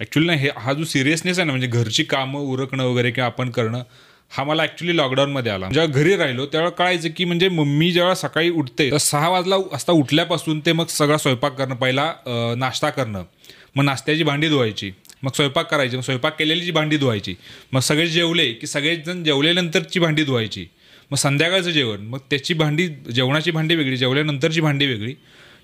Actually नाही हे हा जो सिरियसनेस आहे ना म्हणजे घरची कामं उरकणं वगैरे किंवा आपण करणं हा मला ॲक्च्युली लॉकडाऊनमध्ये आला. जेव्हा घरी राहिलो तेव्हा कळायचं की म्हणजे मम्मी जेव्हा सकाळी उठते तर सहा वाजला असता उठल्यापासून ते मग सगळा स्वयंपाक करणं पहिला नाश्ता करणं. मग नाश्त्याची भांडी धुवायची. मग स्वयंपाक करायची. मग स्वयंपाक केलेली जी भांडी धुवायची. मग सगळे जेवले की सगळेजण जेवल्यानंतरची भांडी धुवायची. मग संध्याकाळचं जेवण. मग त्याची भांडी जेवणाची भांडी वेगळी जेवल्यानंतरची भांडी वेगळी.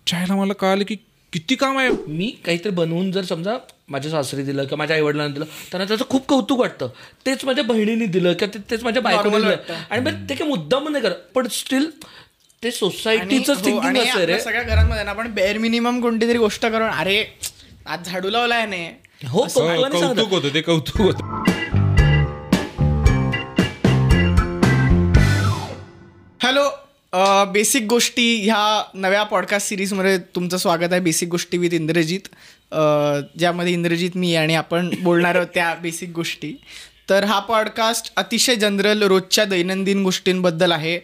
चायला मला कळालं की किती काम आहे? मी काहीतरी बनवून जर समजा माझ्या सासरी दिलं किंवा माझ्या आईवडिलांना दिलं त्यांना त्याचं खूप कौतुक वाटतं. तेच माझ्या बहिणीने दिलं किंवा ते- तेच माझ्या बायकोने दिलं. आणि मग ते काही मुद्दाम नाही करत. पण स्टील ते सोसायटीचं आणि- हो, थिंकिंग आणि असं रे. सगळ्या घरांमध्ये ना आपण बेअर मिनिमम कोणती तरी गोष्ट करून अरे आज झाडू लावलाय ने हो हो, कौतुकाने सांगतात. कौतुक होतं ते कौतुक होतं. हॅलो. बेसिक गोष्टी ह्या नव्या पॉडकास्ट सिरीजमध्ये तुमचं स्वागत आहे. बेसिक गोष्टी विथ इंद्रजित. ज्यामध्ये इंद्रजित मी आणि आपण बोलणार आहोत त्या बेसिक गोष्टी. तर हा पॉडकास्ट अतिशय जनरल रोजच्या दैनंदिन गोष्टींबद्दल आहे.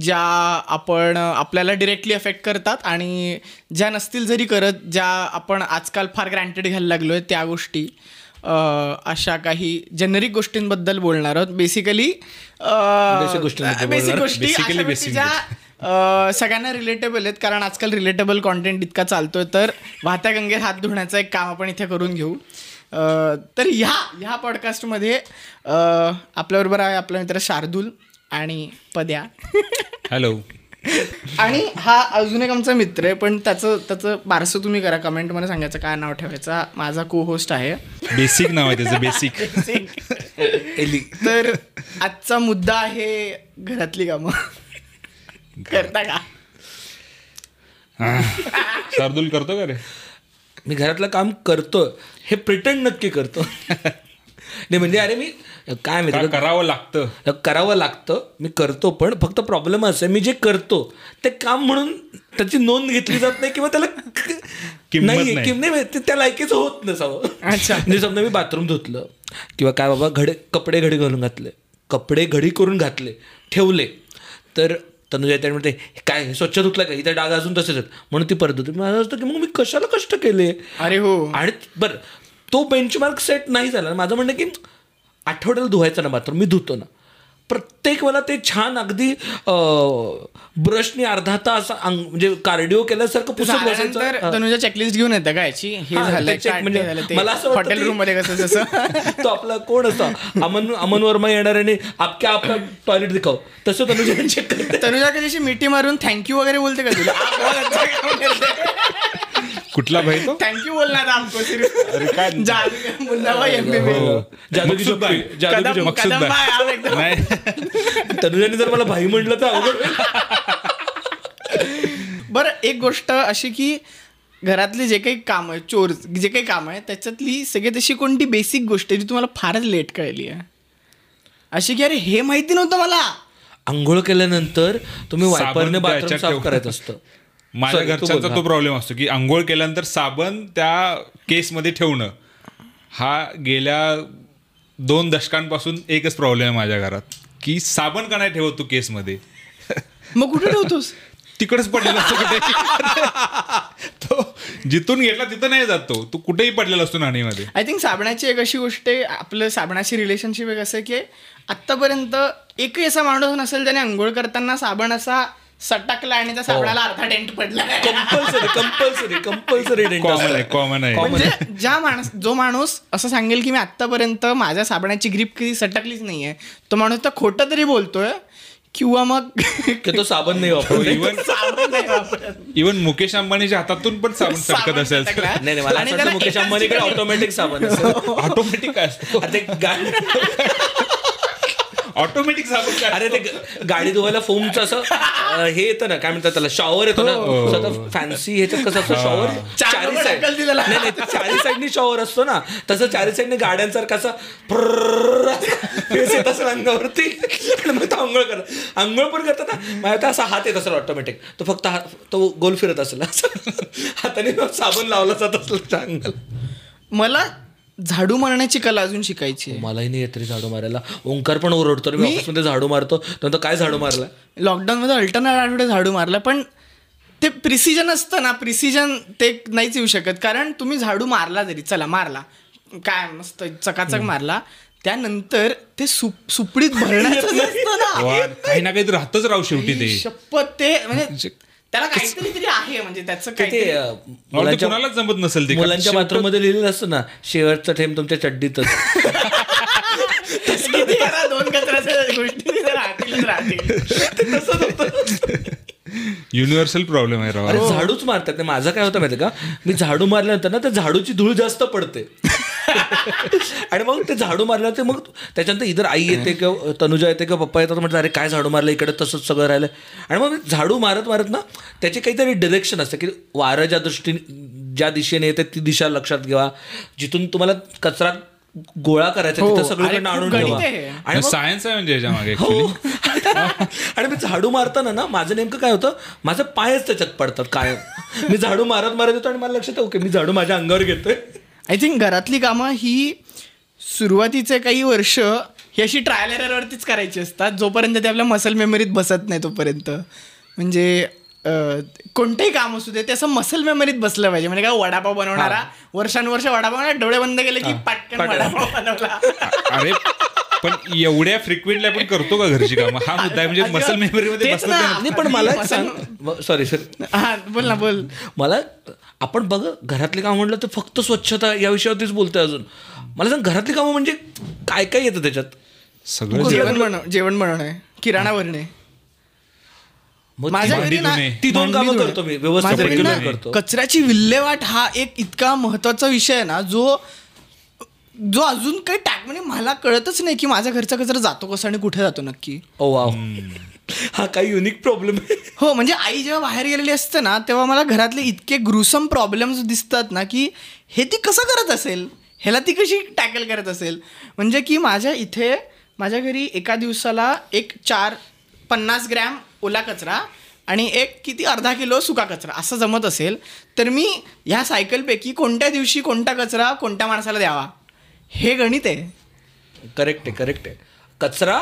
ज्या आपण आपल्याला डिरेक्टली अफेक्ट करतात आणि ज्या नसतील जरी करत ज्या आपण आजकाल फार ग्रँटेड घ्यायला लागलो आहे त्या गोष्टी. अशा काही जेनरिक गोष्टींबद्दल बोलणार आहोत. Basically basic. गोष्टी सगळ्यांना रिलेटेबल आहेत. कारण आजकाल रिलेटेबल कॉन्टेंट इतका चालतोय. तर वाहत्या गंगेत हात धुण्याचं एक काम आपण इथे करून घेऊ. अ, तर ह्या ह्या पॉडकास्टमध्ये अ, आपल्याबरोबर आहे आपला मित्र शार्दूल आणि पद्या. हॅलो आणि हा अजून एक आमचा मित्र आहे पण त्याचं त्याचं बारसं तुम्ही करा कमेंटमध्ये सांगायचं काय नाव ठेवायचं. हा माझा को होस्ट आहे. बेसिक नाव आहे त्याचं बेसिक एली तर आजचा मुद्दा आहे घरातली कामं. करता का? शार्दूल करतो का रे? मी घरातलं काम करतो हे प्रिटेंड नक्की करतो. नाही म्हणजे अरे मी काय माहिती करावं लागतं? करावं लागतं मी करतो पण फक्त प्रॉब्लेम असं आहे मी जे करतो ते काम म्हणून त्याची नोंद घेतली जात नाही किंवा त्याला नाही. किंमत ते त्या लायकीचं होत नसावं अच्छा. म्हणजे समजा मी बाथरूम धुतलं किंवा काय बाबा घडे कपडे घडी घालून घातले कपडे घडी करून घातले ठेवले तर तनुजा म्हणते "हे काय स्वच्छ धुतलं का? इथे डाग अजून तसेच म्हणून ती परत धुते. माझं असतं की मग मी कशाला कष्ट केले? अरे हो. आणि बरं तो बेंचमार्क सेट नाही झाला. माझं म्हणणं की आठवड्याला धुवायचं ना बाथरूम मी धुतो ना. प्रत्येक वेळेला ते छान अगदी ब्रशनी अर्धा तास म्हणजे कार्डिओ केल्यासारखं पुसत बसायचं. तनुजा चेकलिस्ट घेऊन येतं का याची? झालं ते check म्हणजे मला असं हॉटेल रूममध्ये कसं जसं? तो आपला कोण असतो? अमन अमन वर्मा येणार आणि आपल्या आपला टॉयलेट दिखाव तसं तनुजा तनुजा कधी अशी मिठी मारून थँक्यू वगैरे बोलते का तुला आप बहुत अच्छा काम करते. कुठला भाई तो? थँक्यू बोलणार MBB. हो. नाही. तनुजाने जर मला भाई म्हटलं तर. बरं एक गोष्ट अशी की घरातले जे काही काम आहे चोर जे काही काम आहे त्याच्यातली सगळ्यात अशी कोणती बेसिक गोष्ट आहे जी तुम्हाला फारच लेट कळली आहे? अशी की अरे हे माहिती नव्हतं मला. आंघोळ केल्यानंतर तुम्ही वायपरने बाथरूम साफ. करायचं असतं. माझ्या घरच्यांचा तो. प्रॉब्लेम असतो की आंघोळ केल्यानंतर साबण त्या केसमध्ये ठेवणं. हा गेल्या दोन दशकांपासून एकच प्रॉब्लेम आहे माझ्या घरात की साबण का नाही ठेवत तू केसमध्ये? मग कुठे ठेवतोस? तिकडेच पडलेला असतो कुठे? तो जिथून घेतला तिथं नाही जात तो. कुठेही पडलेला असतो नाणीमध्ये. आय थिंक साबणाची एक अशी गोष्ट आहे आपलं साबणाची रिलेशनशिप एक असं की आत्तापर्यंत एकही असा माणूस नसेल त्याने आंघोळ करताना साबण असा सटकला आणि त्या साबणाला अर्धा डेंट पडला. कंपल्सरी कंपल्सरी कंपल्सरी कॉमन आहे कॉमन आहे. म्हणजे ज्या माणूस जो माणूस असं सांगेल की मी आत्तापर्यंत माझ्या साबणाची ग्रीप कधी सटकलीच नाहीये तो माणूस तर खोटं तरी बोलतोय किंवा मग की तो साबण नाही साबण नाही वापरत. इवन मुकेश अंबानीच्या हातातून पण साबण सरकत साबण असेल. नाही नाही मला मुकेश अंबानीकडे ऑटोमॅटिक साबण ऑटोमॅटिक काय असतो? ऑटोमॅटिक साबण अरे ते गाडी धुवायला फोमचं असं हे येतं ना काय म्हणतात त्याला शॉवर येतो ना स्वतः फॅन्सी ह्याच्यात कसं असतं शॉवर चार साईड. नाही नाही ते चारी साईडनी शॉवर असतो ना तसं चारी साईडने गाड्यांसारखं असं फेस येत असेल अंगावरती आणि मग तो आंघोळ करत आंघोळ पण करतात ना तर असा हात येत असेल ऑटोमॅटिक तो फक्त हात तो गोल फिरत असेल असं हाताने साबण लावला जात असेल अंगाला मला झाडू मारण्याची कला अजून शिकायची आहे. मलाही नाही येत रे झाडू मारायला. ओंकार पण ओरडतो मी ऑफिसमध्ये झाडू मारतो. नंतर काय झाडू मारला? लॉकडाऊन मध्ये अल्टरनेट आठवडे झाडू मारला पण ते प्रिसिजन असतं ना प्रिसिजन ते नाहीच येऊ शकत. कारण तुम्ही झाडू मारला जरी चला मारला. काय मस्त चकाचक मारला. त्यानंतर ते सुप सुपडीत भरण्याचं काही ना काही राहतच राहू शेवटी ते. शपथ ते म्हणजे त्याला काहीतरी तरी आहे म्हणजे त्याचं मुलांच्या कुणालाच जमत नसेल ते मुलांच्या बाथरूममध्ये लिहिलेलं असतं ना शेवटचा थेंब तुमच्या चड्डीतच. दोन कचऱ्याच्या गोष्टी राहतील. राहतील युनिव्हर्सल प्रॉब्लेम आहे अरे झाडूच मारतात. नाही माझं काय होतं माहिती का? मी झाडू मारल्यानंतर ना त्या झाडूची धूळ जास्त पडते. आणि मग ते झाडू मारल्यानंतर मग त्याच्यानंतर इतर आई येते किंवा तनुजा येते किंवा पप्पा येतात म्हटलं अरे काय झाडू मारलं? इकडे तसंच सगळं राहिलं आणि मग झाडू मारत मारत ना त्याचे काहीतरी डिरेक्शन असते की वारं ज्या दृष्टीने ज्या दिशेने येते ती दिशा लक्षात घ्या जिथून तुम्हाला कचरा गोळा करायचा हो, तिथं आणून गणित ठेवा. सायन्स आहे म्हणजे याच्या मागे हो. आणि मी झाडू मारताना ना माझं नेमकं काय होतं माझे पायच त्याच्यात पडतात कायम. मी झाडू मारत मारत येतो आणि मला लक्षात ओके मी झाडू माझ्या अंगावर घेतोय. आय थिंक घरातली कामं ही सुरुवातीचे काही वर्ष ही अशी ट्रायल एररवरतीच करायची असतात जोपर्यंत ते आपल्या मसल मेमरीत बसत नाही तोपर्यंत. म्हणजे कोणतंही काम असू दे ते असं मसल मेमरीत बसलं पाहिजे. म्हणजे काय वडापाव बनवणारा वर्षानुवर्ष वडापाव डोळे बंद केले की पटकन वडापाव बनवला. अरे पण एवढ्या फ्रिक्वेंटली आपण करतो का घरची कामं? हा मुद्दा आहे म्हणजे. मसल मेमरी मध्ये तेच बसत ना. नाही पण मला सांग सॉरी सॉरी हा बोल ना बोल. मला आपण बघ घरातली कामं म्हटलं तर फक्त स्वच्छता या विषयावरतीच बोलतोय अजून. मला सांग घरातली कामं म्हणजे काय काय येतं त्याच्यात? सगळं जेवण. बनव जेवण बनवणं किराणा भरणे. माझ्या घरी ना. ती दोन कामं. करतो मी व्यवस्थित कचऱ्याची विल्हेवाट हा एक इतका महत्त्वाचा विषय आहे ना जो जो अजून काही टाक म्हणजे मला कळतच नाही की माझ्या घरचा कचरा जातो कसा आणि कुठे जातो नक्की. ओ वाव. हा काही युनिक प्रॉब्लेम आहे. हो म्हणजे आई जेव्हा बाहेर गेलेली असते ना तेव्हा मला घरातले इतके ग्रुसम प्रॉब्लेम्स दिसतात ना की हे ती कसं करत असेल? ह्याला ती कशी टॅकल करत असेल? म्हणजे की माझ्या इथे माझ्या घरी एका दिवसाला एक चार पन्नास ग्रॅम ओला कचरा आणि एक किती अर्धा किलो सुका कचरा असं जमत असेल तर मी ह्या सायकलपैकी कोणत्या दिवशी कोणता कचरा कोणत्या माणसाला द्यावा? हे गणित आहे. करेक्ट आहे करेक्ट आहे. कचरा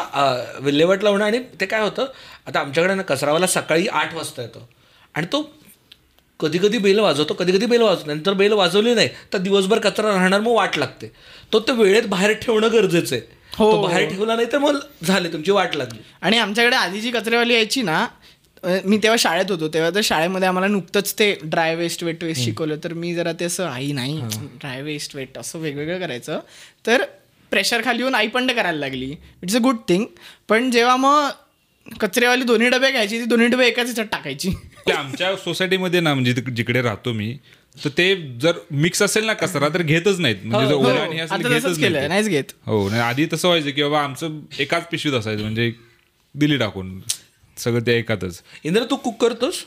विल्हेवाट लावणं आणि ते काय होतं आता आमच्याकडे ना कचरावाला सकाळी आठ वाजता येतो. आणि तो कधी कधी बेल वाजवतो कधी कधी बेल वाजवतो नंतर बेल वाजवली नाही तर दिवसभर कचरा राहणार मग वाट लागते. तो ते वेळेत बाहेर ठेवणं गरजेचं आहे. हो. तो बाहेर ठेवला नाही तर मग झाले तुमची वाट लागली. आणि आमच्याकडे आधी जी कचरेवाली यायची ना मी तेव्हा शाळेत होतो तेव्हा तर शाळेमध्ये आम्हाला नुकतंच ते ड्राय वेस्ट वेट वेस्ट शिकवलं. तर मी जरा ते असं आई नाही ड्राय वेस्ट वेट असं वेगवेगळं करायचं. तर प्रेशर खाली येऊन आई पण ते करायला लागली. इट्स अ गुड थिंग पण जेव्हा मग कचरेवाली दोन्ही डबे घ्यायची ती दोन्ही डबे एकाच ह्याच्यात टाकायची. आमच्या सोसायटीमध्ये ना म्हणजे जिकडे राहतो मी तर ते जर मिक्स असेल ना कचरा तर घेतच नाहीत. म्हणजे जर हो, ओला आणि हे असेल आता घेतच नाहीच घेत. हो नाही आधी तसं व्हायचं की बाबा आमचं एकाच पिशवीत असायचं म्हणजे दिली टाकून. सगळं ते एकातच. इंद्र तू कुक करतोस?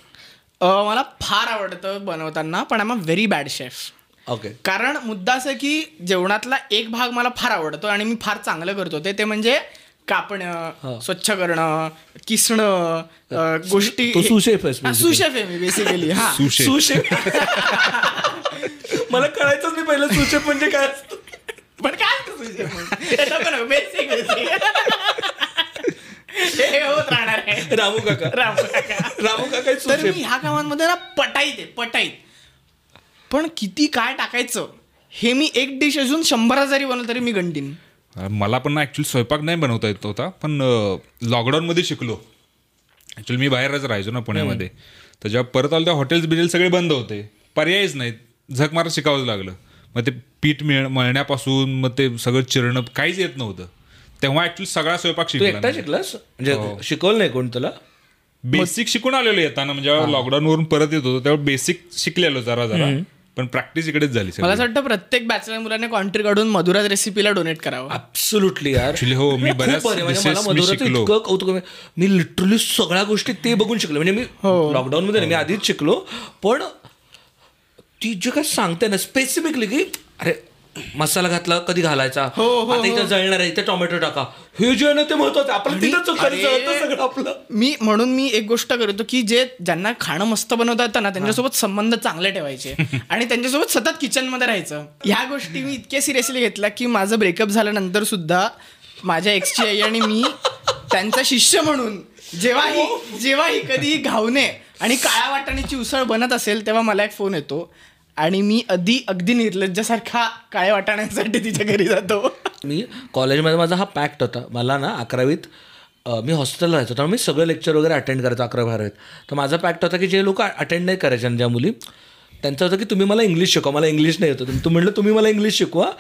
मला फार आवडतं बनवताना पण I very bad chef okay कारण मुद्दा असं की जेवणातला एक भाग मला फार आवडतो आणि मी फार चांगलं करतो. ते ते म्हणजे कापणं स्वच्छ करणं किसणं गोष्टी सुशेफ. सुशेफ आहे मी बेसिकली हा सुशेफ. मला कळायचंच नाही पहिलं सुशेफ म्हणजे काय असतं पण काय सुशेफ म्हणजे? हे. हे होत राहणार आहे रामू काका रामू काका. रामू काका तर मी ह्या कामांमध्ये ना पटाईत आहे पटाईत पण किती काय टाकायचं हे मी एक डिश अजून शंभर हजारी बनवलं तरी मी गंटीन मला पण ना ॲक्च्युली स्वयंपाक नाही बनवता येत होता पण लॉकडाऊनमध्ये शिकलो. ॲक्च्युली मी बाहेरच राहायचो ना पुण्यामध्ये. तर जेव्हा परत आलो तेव्हा हॉटेल्स बिटेल सगळे बंद होते. पर्यायच नाहीत. झक मारत शिकावं लागलं. मग ते पीठ मिळ मळण्यापासून मग ते सगळं चिरणं काहीच येत नव्हतं. तेव्हा ॲक्च्युली सगळा स्वयंपाक तू एकटा शिकला शिकलास? म्हणजे शिकवलं नाही कोण तुला? बेसिक शिकून आलेलो येताना म्हणजे लॉकडाऊनवरून परत येत होतो तेव्हा बेसिक शिकलेलो जरा जरा. पण प्रॅक्टिस इकडेच झाली मला सगळी. असं वाटतं प्रत्येक बॅचलर मुलाने कॉन्ट्री काढून मधुराज रेसिपीला डोनेट करावं ऍब्सोल्युटली यार हो, मी बऱ्याच. म्हणजे मला मधुराचं. इतकं कौतुक. मी लिटरली सगळ्या गोष्टी ते बघून शिकलो म्हणजे मी हो. लॉकडाऊन मध्ये नाही, मी आधीच शिकलो पण ती जे काय सांगते ना स्पेसिफिकली की अरे मसाला घातला कधी घालायचा? हो, हो, आता इथं जळणार आहे इथे टोमॅटो टाका. हे जे आहे ना ते महत्वाचं. आपलं तिथं चुकायचं. जळतं सगळं आपलं. मी म्हणून मी एक गोष्ट करतो की जे ज्यांना खाणं मस्त बनवता येतं ना त्यांच्यासोबत संबंध चांगले ठेवायचे. आणि त्यांच्यासोबत सतत किचनमध्ये राहायचं. ह्या गोष्टी मी इतक्या सिरियसली घेतल्या की माझं ब्रेकअप झाल्यानंतर सुद्धा माझ्या एक्सची आई आणि मी त्यांचा शिष्य म्हणून जेव्हाही जेव्हाही कधी घावणे आणि काळ्या वाटाण्याची उसळ बनत असेल तेव्हा मला एक फोन येतो. आणि मी अगदी अगदी निर्लज्जासारखा काय वाटाण्यासाठी तिच्या घरी जातो. मी कॉलेजमध्ये माझा हा पॅक्ट होता. मला ना अकरावीत मी हॉस्टेलला राहायचो त्यामुळे मी सगळे लेक्चर वगैरे अटेंड करायचो अकरा बारावीत. तर माझा पॅक्ट होता की जे लोक अटेंड नाही करायचे आणि ज्या मुली त्यांचं होतं की तुम्ही मला इंग्लिश शिकवा. मला इंग्लिश नाही येतं तुम्ही म्हटलं तुम्ही मला इंग्लिश शिकवा.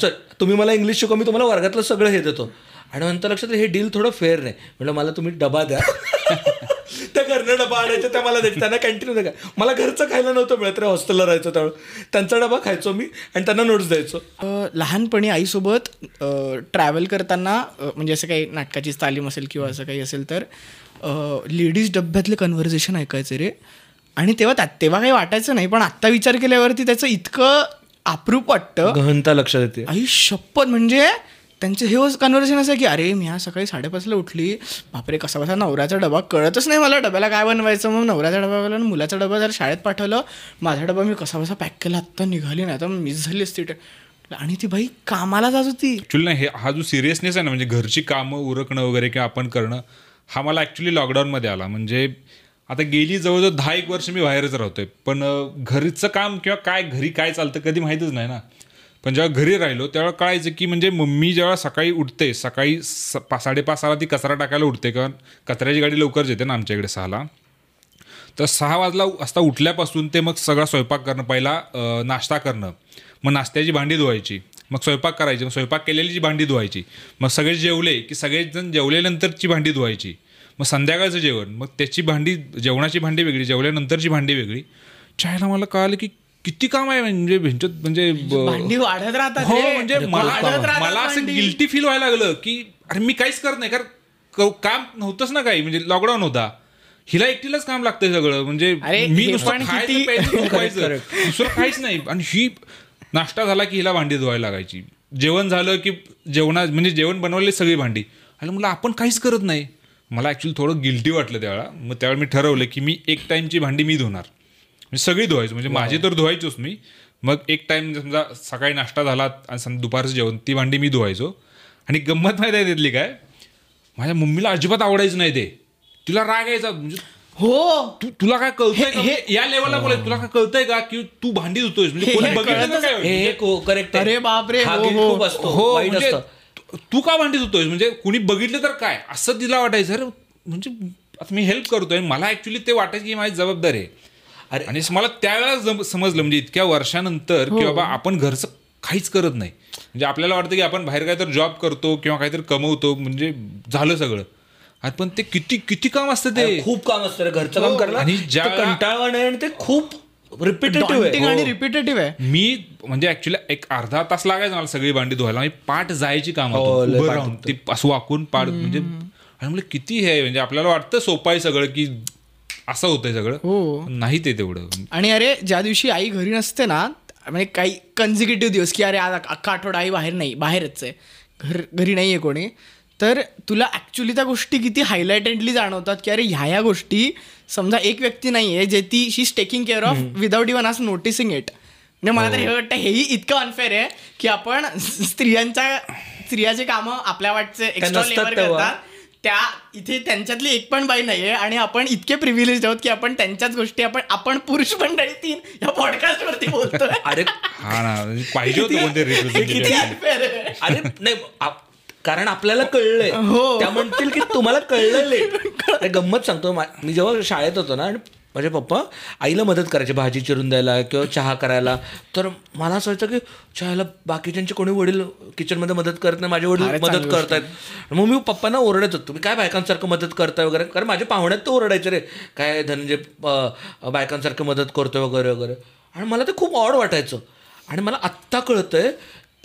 सर तुम्ही मला इंग्लिश शिकवा. मी तुम्हाला वर्गातलं सगळं हे देतो. आणि नंतर लक्षात हे डील थोडं फेअर नाही. म्हटलं मला तुम्ही डबा द्या. त्या घरनं डबा आणायचं त्या मला द्यायचं त्यांना कॅन्टीन होतं काय? मला घरचं खायला नव्हतं मिळत रे हॉस्टेलला राहायचो त्यावेळेस त्यांचा डबा खायचो मी आणि त्यांना नोट्स द्यायचो. लहानपणी आईसोबत ट्रॅव्हल करताना म्हणजे असं काही नाटकाची तालीम असेल किंवा असं काही असेल तर लेडीज डब्यातले कन्व्हर्सेशन ऐकायचे रे. आणि तेव्हा त्यात तेव्हा काही वाटायचं नाही पण आत्ता विचार केल्यावरती त्याचं इतकं अप्रूप वाटतं. गहनता लक्षात येते. आई शपथ म्हणजे त्यांचं हे कन्व्हर्सेशन असं की अरे मी आज सकाळी साडेपाचला उठली. बापरे कसा कसा नवऱ्याचा डबा? कळतच नाही मला डब्याला काय बनवायचं. मग नवऱ्याचा डबा बनवला आणि मुलाचा डबा जर शाळेत पाठवलं माझा डबा मी कसा कसा पॅक केला आत्ता निघाली नाही तर मिस झाली असती आणि ती बाई कामाला जात होती. ॲक्च्युली नाही हे हा जो सिरियसनेस आहे ना म्हणजे घरची कामं उरकणं वगैरे किंवा आपण करणं हा मला ॲक्च्युली लॉकडाऊनमध्ये आला. म्हणजे आता गेली जवळजवळ दहा एक वर्ष मी बाहेरच राहतोय. पण अं, घरचं काम किंवा काय घरी काय चालतं कधी माहीतच नाही ना. पण जेव्हा घरी राहिलो तेव्हा कळायचं की म्हणजे मम्मी जेव्हा सकाळी उठते सकाळी स पा साडेपाच ती कचरा टाकायला उठते कारण कचऱ्याची गाडी लवकरच येते ना आमच्या इकडे सहाला. तर सहा वाजला असता उठल्यापासून ते मग सगळा स्वयंपाक करणं पहिला नाश्ता करणं. मग नाश्त्याची भांडी धुवायची. मग स्वयंपाक करायची. मग स्वयंपाक केलेली जी भांडी धुवायची. मग सगळे जेवले की सगळेजण जेवल्यानंतरची भांडी धुवायची. मग संध्याकाळचं जेवण. मग त्याची भांडी जेवणाची भांडी वेगळी जेवल्यानंतरची भांडी वेगळी. चायला मला कळालं की किती काम आहे म्हणजे भिंचत म्हणजे भांडी वाढत राहतात हो. म्हणजे मला असं. गिल्टी फील व्हायला लागलं की अरे मी काहीच करत नाही कारण काम नव्हतंच ना काही. म्हणजे लॉकडाऊन होता. हिला एकटीलाच काम लागतंय सगळं. म्हणजे मी नुसतं दुसरं काहीच नाही. आणि ही नाश्ता झाला की हिला भांडी धुवायला लागायची. जेवण झालं की जेवणा म्हणजे जेवण बनवले सगळी भांडी. आणि मला आपण काहीच करत नाही. मला ॲक्च्युली थोडं गिल्टी वाटलं त्यावेळेला. मग त्यावेळेला मी ठरवलं की मी एक टाईमची भांडी मी धुणार. म्हणजे सगळी धुवायची. म्हणजे माझी तर धुवायचोच मी. मग एक टाइम समजा सकाळी नाश्ता झाला आणि सं दुपारचं जेवण ती भांडी मी धुवायचो. आणि गंमत माहिती आहे तिथली काय? माझ्या मम्मीला अजिबात आवडायचं नाही ते. तिला राग यायचा. म्हणजे हो. तू तुला काय कळतंय का? हे- म्हणजे या लेवलला बोलायचं. तुला काय कळतंय का की तू भांडी धुतोयस? म्हणजे कोणी बघितलं काय करेक्ट अरे बापरे, हा हो, हो. खूप असतो. हो वाईट म्हणजे तू- का भांडी धुतोयस? म्हणजे कुणी बघितलं तर काय? असं तिला वाटायचं. अरे म्हणजे आता मी हेल्प करतोय. मला ऍक्च्युली ते वाटायचं की माझी जबाबदारी आहे. अरे आणि मला त्यावेळेला समजलं म्हणजे इतक्या वर्षानंतर की बाबा आपण घरचं काहीच करत नाही. म्हणजे आपल्याला वाटतं की आपण बाहेर काहीतरी जॉब करतो किंवा काहीतरी कमवतो म्हणजे झालं सगळं. पण ते किती किती काम असतं ते? खूप काम असतं रे घरचं काम हो. करायला आणि ज्या आहे आणि ते खूप रिपिटेटिव्ह आणि हो. रिपिटेटिव्ह आहे. मी म्हणजे ऍक्च्युली एक अर्धा तास लागायचा मला सगळी भांडी धुवायला. पाठ जायची काम हो, राहून. ती असं वाकून पाठ म्हणजे आणि म्हणजे किती हे आहे, म्हणजे आपल्याला वाटतं सोपं आहे सगळं की असं होतंय सगळं. हो. नाही ते तेवढं. आणि अरे ज्या दिवशी आई घरी नसते ना म्हणजे काही कन्झिक्युटिव्ह दिवस की अरे आज अख्खा आठवडा आई बाहेर नाही बाहेरच आहे. घर घरी नाही आहे कोणी. तर तुला ॲक्च्युली त्या गोष्टी किती हायलाइटेडली जाणवतात की अरे ह्या ह्या गोष्टी समजा एक व्यक्ती नाही आहे जे ती she is taking care of without even आज नोटिसिंग इट म्हणजे मला तर हे. वाटतं हेही इतकं अनफेअर आहे की आपण स्त्रियांच्या स्त्रियाचे कामं आपल्या वाटचे एक्स्ट्रा लेबर. करतात. त्या इथे त्यांच्यातली एक पण बाई नाहीये आणि आपण इतके प्रिव्हिलेज आहोत की आपण त्यांच्याच गोष्टी आपण आपण पुरुष मंडळी तीन या पॉडकास्ट वरती बोलतोय अरे हा ना म्हणजे पाहिजे होतं कोणते किती रिप्रेझेंटेटिव्ह unfair आहे. अरे नाही आप- कारण आपल्याला कळलंय हो. त्या म्हणतील की तुम्हाला कळलं लेट गंमत सांगतो मा- मी जेव्हा शाळेत होतो ना आणि माझे पप्पा आईला मदत करायचे भाजी चिरून द्यायला किंवा चहा करायला. तर मला असं व्हायचं की चहाला बाकीच्यांचे कोणी वडील किचनमध्ये मदत करत नाही माझे वडील मदत करतायत. मग मी पप्पांना ओरडत होतो. तुम्ही काय बायकांसारखं मदत करताय वगैरे? कारण माझ्या पाहुण्यात तर ओरडायचे रे. काय धनंजय बायकांसारखं मदत करतोय वगैरे वगैरे. आणि मला ते खूप ऑड वाटायचं. आणि मला आत्ता कळतंय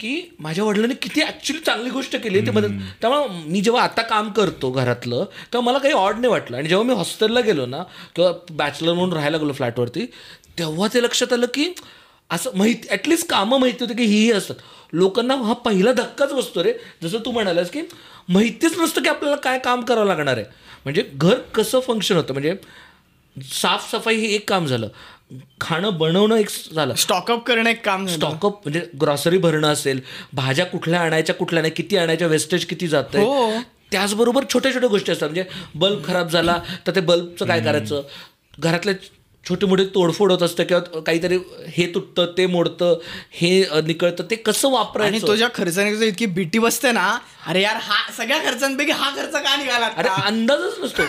की माझ्या वडिलांनी किती ॲक्च्युली चांगली गोष्ट केली ती मदत त्यामुळे मी जेव्हा आता काम करतो घरातलं तेव्हा मला काही ऑड नाही वाटलं. आणि जेव्हा मी हॉस्टेलला गेलो ना किंवा बॅचलर म्हणून राहायला गेलो फ्लॅटवरती तेव्हा ते लक्षात आलं की असं माहिती ॲटलिस्ट कामं माहिती होती की ही असतात. लोकांना हा पहिला धक्काच बसतो रे. जसं तू म्हणालास की माहितीच नसतं की आपल्याला काय काम करावं लागणार आहे. म्हणजे घर कसं फंक्शन होतं? म्हणजे साफसफाई हे एक काम झालं. खाणं बनवणं एक झालं. स्टॉकअप करणं एक काम. स्टॉकअप म्हणजे ग्रॉसरी भरणं असेल भाज्या कुठल्या आणायच्या कुठल्या नाही किती आणायच्या वेस्टेज किती जात हो. त्याचबरोबर छोट्या छोट्या गोष्टी असतात. म्हणजे बल्ब खराब झाला तर ते बल्बचं काय करायचं? घरातले छोटे मोठे तोडफोड होत असतं किंवा काहीतरी हे तुटतं ते मोडतं हे निकळतं ते कसं आणि वापरायचं? तुझ्या खर्चाने इतकी भीती बसते ना अरे यार हा सगळ्या खर्चांपैकी हा खर्च का निघाला अरे? अंदाजच नसतो.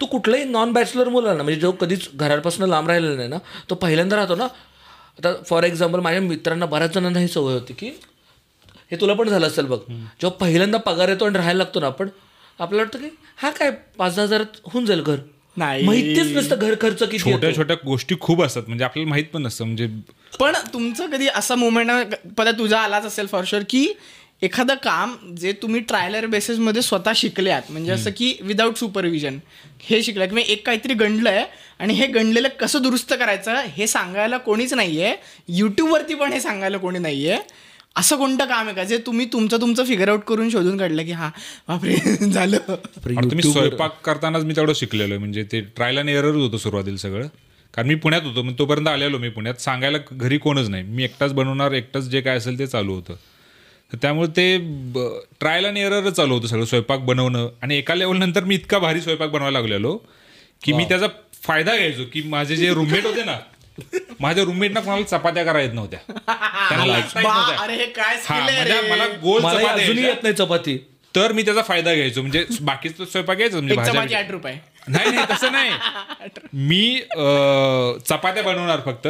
तू कुठलाही नॉन बॅचलर मुला ना म्हणजे जो कधीच घरापासून लांब राहिलेला नाही ना तो पहिल्यांदा राहतो ना. आता फॉर एक्झाम्पल माझ्या मित्रांना बऱ्याच जणांना ही सवय होती की हे तुला पण झालं असेल बघ. जेव्हा पहिल्यांदा पगार येतो आणि राहायला लागतो ना आपण आपल्याला वाटतं की हा काय पाच दहा हजारात होऊन जाईल घर. नाही. माहितीच नसतं घर खर्च किती छोट्या. छोट्या गोष्टी खूप असतात. म्हणजे आपल्याला माहीत पण नसतं. म्हणजे पण तुमचं कधी असा मुवमेंट पदा तुझा आलाच असेल फॉर शुअर की एखादं काम जे तुम्ही ट्रायलर बेसिसमध्ये स्वतः शिकल्यात म्हणजे असं की विदाऊट सुपरविजन हे शिकलं किंवा एक काहीतरी गणलंय आणि हे गणलेलं कसं दुरुस्त करायचं हे सांगायला कोणीच नाहीये. युट्यूबवरती पण हे सांगायला कोणी नाहीये. असं कोणतं काम आहे का? जे तुम्ही तुमचं तुमचं फिगर आउट करून शोधून काढलं की हा बापरे झालं. तुम्ही स्वयंपाक करतानाच मी तेवढं शिकलेलो आहे. म्हणजे ते ट्रायल अँड एररच होतं सुरुवातीला सगळं. कारण मी पुण्यात होतो मग तोपर्यंत आलेलो मी पुण्यात. सांगायला घरी कोणच नाही. मी एकटाच बनवणार एकटाच जे काय असेल ते चालू होतं. तर त्यामुळे ते ट्रायल अँड एररच चालू होतं सगळं स्वयंपाक बनवणं. आणि एका लेवल नंतर मी इतका भारी स्वयंपाक बनवायला लागलेलो की मी त्याचा फायदा घ्यायचो की माझे जे रूममेट होते ना माझ्या रूममेटना कोणाला चपात्या करा येत नव्हत्या. त्यांना लाटता येत बा, नव्हत्या. अरे हे काय हा, skill आहे माझ्या- रे? मला गोल मला चपात्या अजूनही यायच्या. येत नाही चपाती. तर मी त्याचा फायदा घ्यायचो. म्हणजे बाकीचं स्वयंपाक घ्यायचं म्हणजे एक चपाती भाज्या आठ रुपये. नाही नाही तसं नाही. मी अं, चपात्या बनवणार फक्त.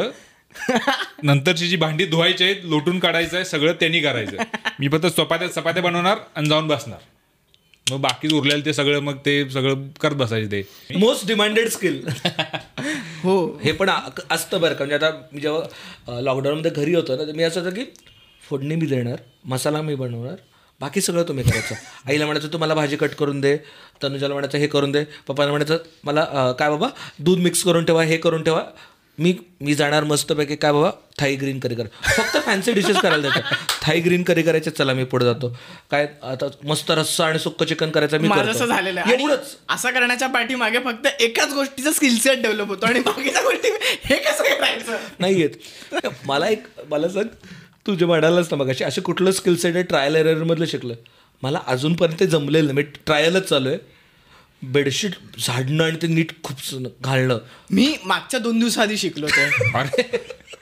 नंतरची जी भांडी धुवायची आहेत लोटून काढायचं आहे सगळं त्यांनी करायचं मी फक्त चपात्या चपात्या बनवणार आणि जाऊन बसणार. मग बाकी उरलेलं ते सगळं मग ते सगळं करत बसायचे ते. मोस्ट डिमांडेड स्किल हो. हे पण आ- असतं बरं का म्हणजे आता मी जेव्हा लॉकडाऊनमध्ये घरी होतो ना तर मी असं होतं की फोडणी मी देणार मसाला मी बनवणार बाकी सगळं तुम्ही करायचं. आईला म्हणायचं तू मला भाजी कट करून दे तनुजाला म्हणायचं हे करून दे पप्पाला म्हणायचं मला काय बाबा दूध मिक्स करून ठेवा हे करून ठेवा मी मी जाणार मस्तपैकी काय बाबा? थाई ग्रीन करी कर. फक्त फॅन्सी डिशेस करायला देतात. थाई ग्रीन करी करायचे चला मी पुढे जातो. काय आता मस्त रस्सा आणि सुक्क चिकन करायचं मी करतो. झालेलं एवढंच. असं करण्याच्या पाठीमागे फक्त एकाच गोष्टीचा स्किल सेट डेव्हलप होतो आणि बाकीच्या गोष्टी हे कसं करायचं नाही येत मला एक मला सांग तू जे म्हणालास ना मग असे कुठलं स्किल सेट आहे ट्रायल एररमधलं शिकलं? मला अजूनपर्यंत ते जमलेलं नाही. मी ट्रायलच चालू आहे. बेडशीट झाडणं आणि ते नीट खूप घालणं. मी मागच्या दोन दिवसाआधी शिकलो ते. अरे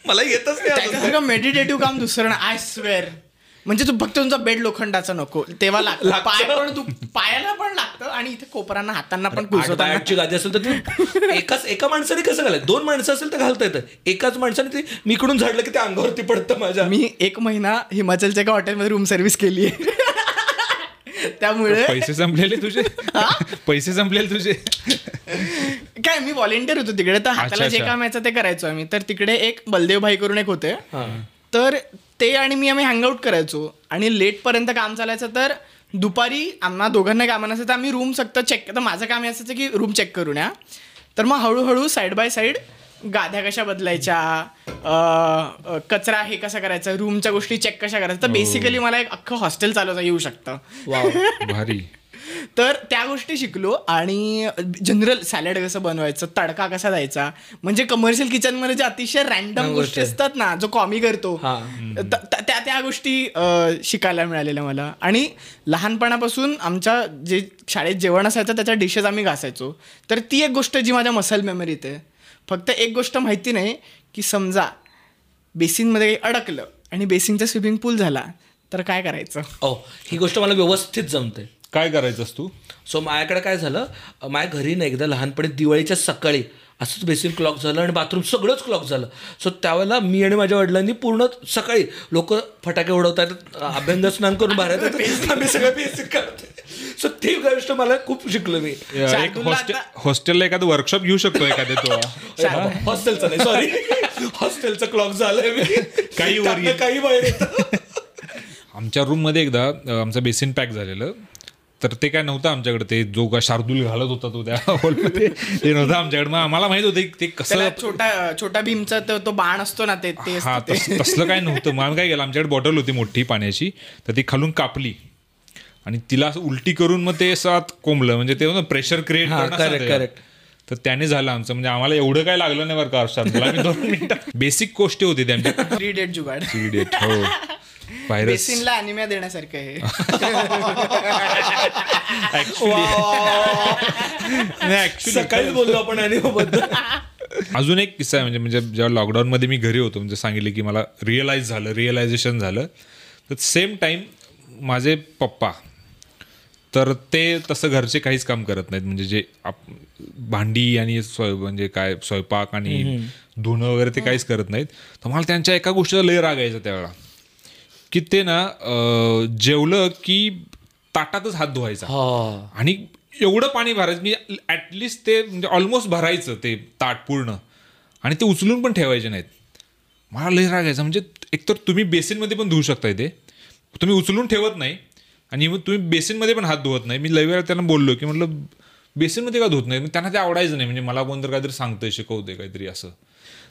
मला येतच नाही मेडिटेटिव्ह काम दुसरं ना आय स्वेअर म्हणजे तू फक्त तुमचा बेड लोखंडाचा नको. तेव्हा लागतं. लागतं. पाय पण तू पायाला पण लागतं आणि इथे कोपरांना हातांना पण आठची गादी असेल तर तू एकाच एका माणसाने कसं घालायचं? दोन माणसं असेल तर घालता येतं. एकाच माणसाने ते मी इकडून झाडलं की ते अंगावरती पडतं माझ्या. मी एक महिना हिमाचलच्या एका हॉटेलमध्ये रूम सर्व्हिस केली आहे त्यामुळे पैसे संपलेले तुझे? पैसे संपलेले तुझे? काय मी व्हॉलेंटियर होतो तिकडे तर हाताला जे. काम यायचं ते करायचो आम्ही. तर तिकडे एक बलदेव भाई करून एक होते. तर ते आणि मी आम्ही हँगआउट करायचो. आणि लेट पर्यंत काम चालायचं तर दुपारी आम्हा दोघांना कामं नसायचं आम्ही रूम फक्त चेक तर माझं काम असायचं की रूम चेक करून या तर मग हळूहळू साईड बाय साईड गाद्या कशा बदलायच्या? कचरा हे कसा करायचा? रूमच्या गोष्टी चेक कशा करायच्या? तर बेसिकली मला एक अख्खं हॉस्टेल चालवता येऊ शकतं. भारी. तर त्या गोष्टी शिकलो आणि जनरल सॅलड कसं बनवायचं? तडका कसा द्यायचा? म्हणजे कमर्शियल किचनमध्ये जे अतिशय रॅन्डम गोष्टी असतात ना जो कॉमी करतो हा. त्या त्या गोष्टी शिकायला मिळालेल्या मला. आणि लहानपणापासून आमच्या जे शाळेत जेवण असायचं त्याच्या डिशेस आम्ही घासायचो. तर ती एक गोष्ट जी माझ्या मसल मेमरीत आहे. फक्त एक गोष्ट माहिती नाही की समजा बेसिनमध्ये काही अडकलं आणि बेसिनचा स्विमिंग पूल झाला तर काय करायचं? ओ ही गोष्ट मला व्यवस्थित जमते. काय करायचंस तू? सो माझ्याकडे काय झालं? माझ्या घरी ना एकदा लहानपणी दिवाळीच्या सकाळी असंच बेसिन क्लॉक झालं आणि बाथरूम सगळंच क्लॉक झालं. सो त्यावेळेला मी आणि माझ्या वडिलांनी पूर्ण सकाळी लोक फटाके उडवतात अभ्यंग स्नान करून बाहेर येतात. आम्ही सगळं बेसिन काढतो सो ती गोष्ट मला खूप शिकलो मी. एक हॉस्टेलला एखादं वर्कशॉप घेऊ शकतो एखाद्या तो. हॉस्टेलचं नाही सॉरी हॉस्टेलचं क्लॉक झालंय मी. काही. काही बाहेर. आमच्या रूममध्ये एकदा आमचं बेसिन पॅक झालेलं. तर ते काय नव्हतं आमच्याकडे. ते जो का शार्दूल घालत होता तो त्या हॉलमध्ये ते नव्हतं आमच्याकडे. मग आम्हाला माहीत होतं की ते कसं छोटा छोटा भीमचा तो तो बाण असतो ना ते ते हा तसलं काय नव्हतं. मग आम्ही काय केलं आमच्याकडे बॉटल होती मोठी पाण्याची तर ती खालून कापली. आणि तिला असं उलटी करून मग ते असं आत कोंबलं. म्हणजे ते प्रेशर क्रिएट हा, correct. तर त्याने झालं आमचं. म्हणजे आम्हाला एवढं काय लागलं नाही बरं का दोन मिनिटं. बेसिक गोष्टी होती त्या आमच्या. थ्री डेट जुगाड. Idiot, हो. व्हायरस बेसिनला अनिम्या देण्यासारखं आहे. ऍक्च्युली सकाळीच बोललो आपण आणि बद्दल. अजून एक किस्सा आहे म्हणजे म्हणजे जेव्हा लॉकडाऊनमध्ये मी घरी होतो म्हणजे सांगितले की मला रिअलाईज झालं रिअलायझेशन झालं. तर सेम टाईम माझे पप्पा तर ते तसं घरचे काहीच काम करत नाहीत. म्हणजे जे आप भांडी आणि स्वय म्हणजे काय स्वयंपाक आणि धुणं वगैरे ते काहीच करत नाहीत. तर मला त्यांच्या एका गोष्टीचा लय राग यायचा त्यावेळेला. की ते ना जेवलं की ताटातच हात धुवायचा. हा. आणि एवढं पाणी भरायचं मी ॲटलिस्ट ते म्हणजे ऑलमोस्ट भरायचं ते ताट पूर्ण. आणि ते उचलून पण ठेवायचे नाहीत. मला लय राग यायचा. म्हणजे एकतर तुम्ही बेसिनमध्ये पण धुवू शकताय ते. तुम्ही उचलून ठेवत नाही. आणि मग तुम्ही बेसिनमध्ये पण हात धुवत नाही. मी लय वेळा त्यांना बोललो की म्हटलं बेसिनमध्ये का धुत नाही? त्यांना ते आवडायचं नाही. म्हणजे मला कोणतरी काहीतरी सांगतंय शिकवतंय काहीतरी असं.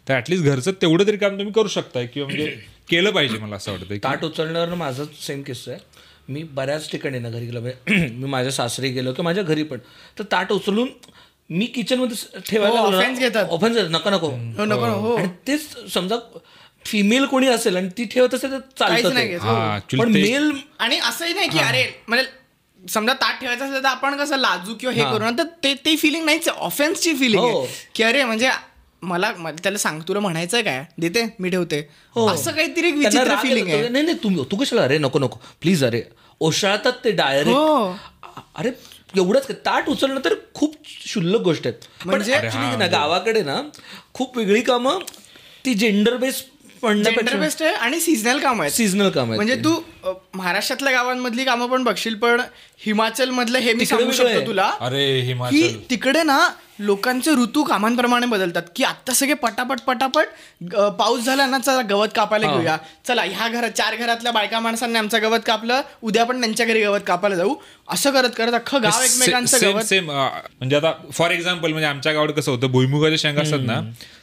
तर ॲटलिस्ट घरचं तेवढं तरी काम तुम्ही करू शकताय किंवा म्हणजे केलं पाहिजे मला असं वाटतं ताट उचलण्यावर माझा सेम किस्सा आहे. मी बऱ्याच ठिकाणी ना घरी गेलो म्हणजे मी माझ्या सासरी गेलो किंवा माझ्या घरी पण. तर ताट उचलून मी किचनमध्ये ठेवायला हो, गेलो ना, offense घेतात. offense घेतात, नको नको. हो नको हो. आणि तेच समजा फिमेल कोणी असेल आणि ती ठेवत असेल तर चालतं हा. हो. पण मेल आणि असंही नाही की अरे म्हणजे समजा ताट ठेवायचं असेल तर आपण कसं लाजू किंवा हे करू ना तर ते ते फिलिंग नाहीच ऑफेन्सची फिलिंग हो. आहे. की अरे म्हणजे मला त्याला सांग तुला म्हणायचं काय? देते मी ठेवते. असं काहीतरी एक हो. विचित्र फिलिंग. आहे. नाही नाही तू तू कशाला अरे नको नको. प्लीज अरे. ओशाळतात ते डायरेक्ट हो. अरे एवढंच काय, ताट उचलणं तर खूप शुल्लक गोष्ट आहेत. म्हणजे? ना गावाकडे ना खूप वेगळी कामं ती जेंडर बेस जेंडर बेस्ट आहे आणि सीझनल काम आहे सीझनल काम आहे म्हणजे तू. महाराष्ट्रातल्या गावांमधली कामं पण बघशील पण हिमाचल मधलं हे मी सांगू शकतो आहे. तुला. अरे तिकडे ना लोकांचे ऋतू कामांप्रमाणे बदलतात. की आता सगळे पटापट पटापट पाऊस झाला ना चला गवत कापायला घेऊया. चला ह्या घरात चार घरातल्या बायका माणसांनी आमचं गवत कापलं उद्या पण त्यांच्या घरी गवत कापायला जाऊ. असं करत करत अख्खं गाव एकमेकांचं गवत सेम म्हणजे आता फॉर एक्झाम्पल म्हणजे आमच्या गावात कसं होतं भुईमुगाच्या शेंगा असतात ना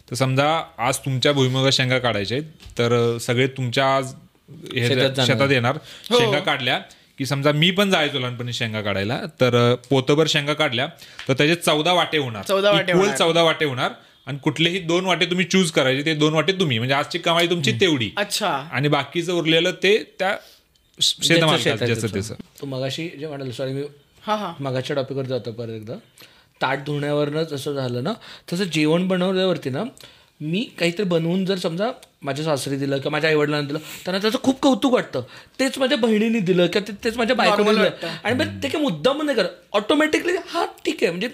तर समजा आज तुमच्या भुईमुगाच्या शेंगा काढायच्या आहेत तर सगळे तुमच्या आज. शेतात येणार हो. शेंगा काढल्या की समजा मी पण जायचो लहानपणी शेंगा काढायला तर पोतभर शेंगा काढल्या तर त्याचे चौदा वाटे होणार. 14 वाटे. चौदा वाटे होणार. आणि कुठलेही दोन वाटे तुम्ही चूज करायचे ते दोन वाटे तुम्ही. म्हणजे आजची कमाई तुमची तेवढी. अच्छा. आणि बाकीचं उरलेलं ते त्या. त्याचं. तू मगाशी जे म्हणाल सॉरी मी हा हा. मागाच्या टॉपिकवर जातो परत एकदा. ताट धुण्यावरनं जसं झालं ना तसं जेवण बनवल्यावरती ना मी काहीतरी बनवून जर समजा माझ्या सासरी दिलं किंवा माझ्या आईवडिलांना दिलं त्यांना त्याचं खूप कौतुक वाटतं. तेच माझ्या बहिणीने दिलं किंवा ते- तेच माझ्या बायकोने दिलं. आणि मग ते काही मुद्दाम नाही करत. ऑटोमॅटिकली हा ठीक आहे. म्हणजे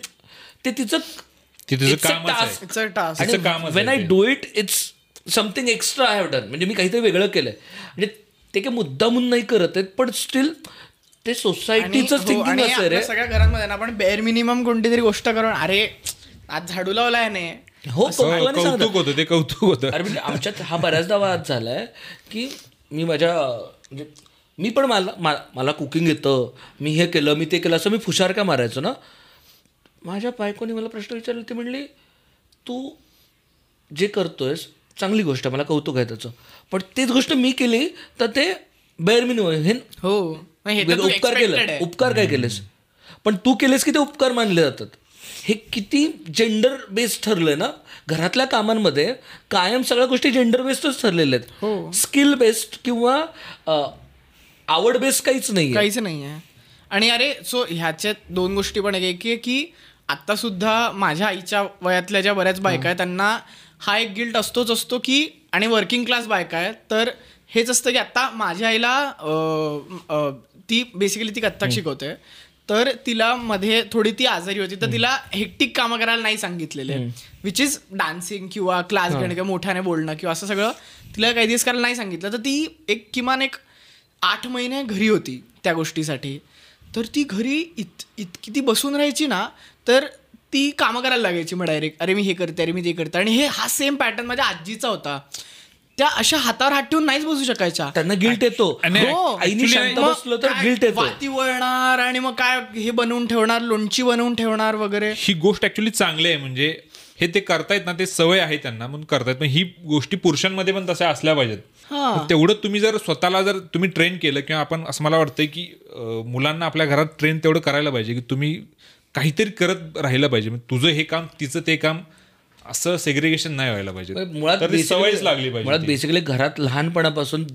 ते तिचं वेन आहे. आय ते. Do it it's something extra I have done म्हणजे मी काहीतरी वेगळं केलंय. म्हणजे ते काही मुद्दामून नाही करत आहेत पण स्टील ते सोसायटीचं हो, थिंकिंग आहे रे. सगळ्या घरांमध्ये ना आपण बेअर मिनिमम कोणती तरी गोष्ट करून अरे आज झाडू लावलाय ने हो. कौतुक होतं ते कौतुक होतं. अरे म्हणजे आमच्यात हा बऱ्याचदा वाद झालाय की मी माझ्या म्हणजे मी पण मला मला कुकिंग येतं मी हे केलं मी ते केलं असं मी फुशार का मारायचो ना? माझ्या बायकोने मला प्रश्न विचारला ती म्हणली तू जे करतोयस चांगली गोष्ट आहे मला कौतुक आहे त्याचं. पण तीच गोष्ट मी केली तर ते बेअर मिनिमम हे हो उपकार केलं. उपकार काय केलेस? पण तू केलेस की ते उपकार मानले जातात. हे किती जेंडर बेस्ड ठरलंय ना? घरातल्या कामांमध्ये कायम सगळ्या गोष्टी जेंडर बेस्डच ठरलेल्या हो. आहेत स्किल बेस्ड किंवा आवड बेस्ड काहीच नाही काहीच नाही आहे आणि अरे सो ह्याच्यात दोन गोष्टी पण एक आहे की आता सुद्धा माझ्या आईच्या वयातल्या ज्या बऱ्याच बायका आहेत त्यांना हा एक गिल्ट असतोच असतो की आणि वर्किंग क्लास बायका आहेत तर हेच असतं की आता माझ्या आईला ती बेसिकली ती कथ्थक शिकवते. तर तिला मध्ये थोडी ती आजारी होती. तर तिला हेक्टिक कामं करायला नाही सांगितलेले. विच इज डान्सिंग किंवा क्लास घेणं किंवा मोठ्याने बोलणं किंवा असं सगळं तिला काही दिवस करायला नाही सांगितलं. तर ती एक किमान एक आठ महिने घरी होती त्या गोष्टीसाठी. तर ती घरी इत इतकी ती बसून राहायची ना तर ती कामं करायला लागायची मग डायरेक्ट अरे मी हे करते अरे मी ते करते. आणि हे हा सेम पॅटर्न माझ्या आजीचा होता. त्या अशा हातावर हात ठेवून नाहीच बसू शकायच्या. त्यांना गिल्ट येतो. हो. आईने actually शांत मग बसलं तर गिल्ट येतो. वाती वळणार आणि मग काय हे बनवून ठेवणार लोणची बनवून ठेवणार वगैरे? ही गोष्ट ऍक्च्युली चांगली आहे. म्हणजे हे ते करतायत ना ते सवय आहे त्यांना म्हणून करतायत. पण ही गोष्टी पुरुषांमध्ये पण तशा असल्या पाहिजेत. हा. तेवढं तुम्ही जर स्वतःला जर तुम्ही ट्रेन केलं किंवा आपण असं मला वाटतंय की मुलांना आपल्या घरात ट्रेन तेवढं करायला पाहिजे की तुम्ही काहीतरी करत राहिलं पाहिजे. म्हणजे तुझं हे काम तिचं ते काम असं सेग्रिगेशन नाही व्हायला पाहिजे. मुळात तर ती basically- सवयच लागली मुळात पाहिजे ती. बेसिकली घरात लहानपणापासून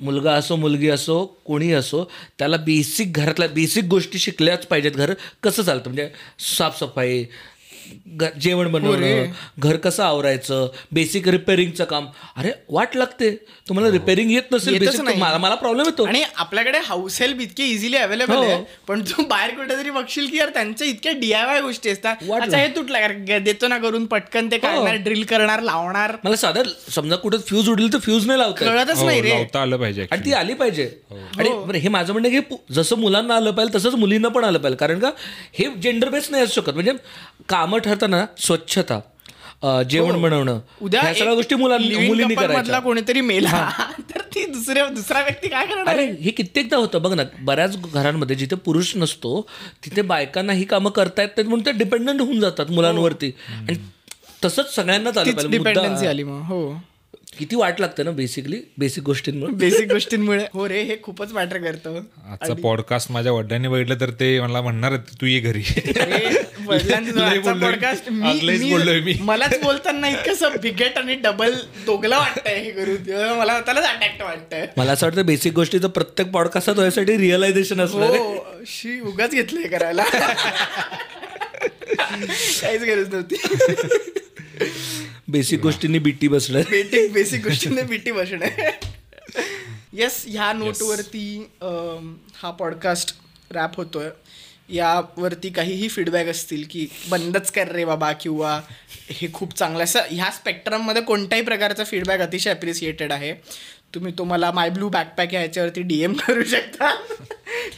मुलगा असो मुलगी असो कोणी असो त्याला बेसिक घरातल्या बेसिक गोष्टी शिकल्याच पाहिजेत घर. कसं चालतं? म्हणजे साफसफाई जेवण बनवणं घर कसं आवरायचं बेसिक रिपेअरिंगचं काम. अरे वाट लागते. तुम्हाला रिपेअरिंग येत नसेल. मला मला प्रॉब्लेम येतो. आणि आपल्याकडे हाऊस हेल्प इतके इझिली अवेलेबल हो. आहे पण तू बाहेर कुठेतरी बघशील की यार त्यांच्या इतक्या डीआयवाय गोष्टी असतात. हे तुटलं देतो ना करून पटकन ते काढणार ड्रिल करणार लावणार. मला साधं समजा कुठं फ्यूज उडेल तर फ्यूज नाही लावता. कळतच हो, नाही रे. लावता आलं पाहिजे आणि ती आली पाहिजे. आणि हे. माझं म्हणणं की जसं मुलांना आलं पाहिजे तसंच मुलींना पण आलं पाहिजे. कारण का हे जेंडर बेस नाही असू शकत. म्हणजे कामं ठरताना स्वच्छता जेवण बनवणं हो. उद्या ह्या सगळ्या गोष्टी मुलांनी करायच्या. कोणीतरी मेला. तर ती दुसऱ्या दुसरा व्यक्ती काय करणार अरे? हे कित्येकदा होतं. बघ ना बऱ्याच घरांमध्ये जिथे पुरुष नसतो तिथे बायकांना ही कामं करता येत नाहीत म्हणून ते डिपेंडंट होऊन जातात मुलांवरती. आणि तसंच सगळ्यांनाच आलं पाहिजे. आली मग. हो. किती वाट लागते ना बेसिकली बेसिक गोष्टींमुळे? बेसिक गोष्टींमुळे. हो रे हे खूपच मॅटर करतं आजचा पॉडकास्ट माझ्या वडिलांनी बघितलं तर ते मला म्हणणार आहेत, तू ये घरी. मी- मलाच बोलताना इतकं बिगेट आणि डबल दोगला वाटतंय हे तेव्हा मला त्यालाच अटॅक्ट वाटतंय. मला असं वाटतं बेसिक गोष्टीचं प्रत्येक पॉडकास्टात यासाठी रिअलायझेशन असणार हो शी उगाच घेतलंय करायला. काहीच गरज नव्हती. बेसिक गोष्टींनी बीटी बसलं बेटिक बेसिक गोष्टींना बीटी बसणे. येस ह्या नोटवरती हा पॉडकास्ट रॅप होतोय. यावरती काहीही फीडबॅक असतील की बंदच कर रे बाबा किंवा हे खूप चांगलं असं ह्या स्पेक्ट्रममध्ये कोणत्याही प्रकारचा फीडबॅक अतिशय अप्रिसिएटेड आहे. तुम्ही तो मला माय ब्लू बॅकपॅक ह्याच्यावरती डी एम करू शकता.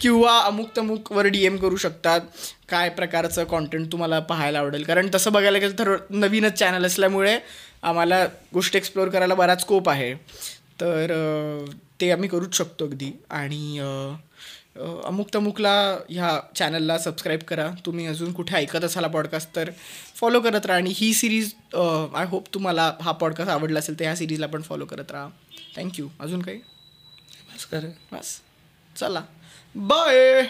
किंवा अमुक तमुकवर डी एम करू शकतात काय प्रकारचं कॉन्टेंट तुम्हाला पाहायला आवडेल. कारण तसं बघायला गेलं तर नवीनच चॅनल असल्यामुळे आम्हाला गोष्ट एक्सप्लोअर करायला बराच स्कोप आहे. तर ते आम्ही करूच शकतो अगदी. आणि अमुक तमुकला ह्या चॅनलला सबस्क्राईब करा. तुम्ही अजून कुठे ऐकत असाल पॉडकास्ट तर फॉलो करत राहा. आणि ही सिरीज आय होप तुम्हाला हा पॉडकास्ट आवडला असेल तर ह्या सिरीजला पण फॉलो करत राहा. थँक्यू अजून काही? बस काय रे. बस. चला. बाय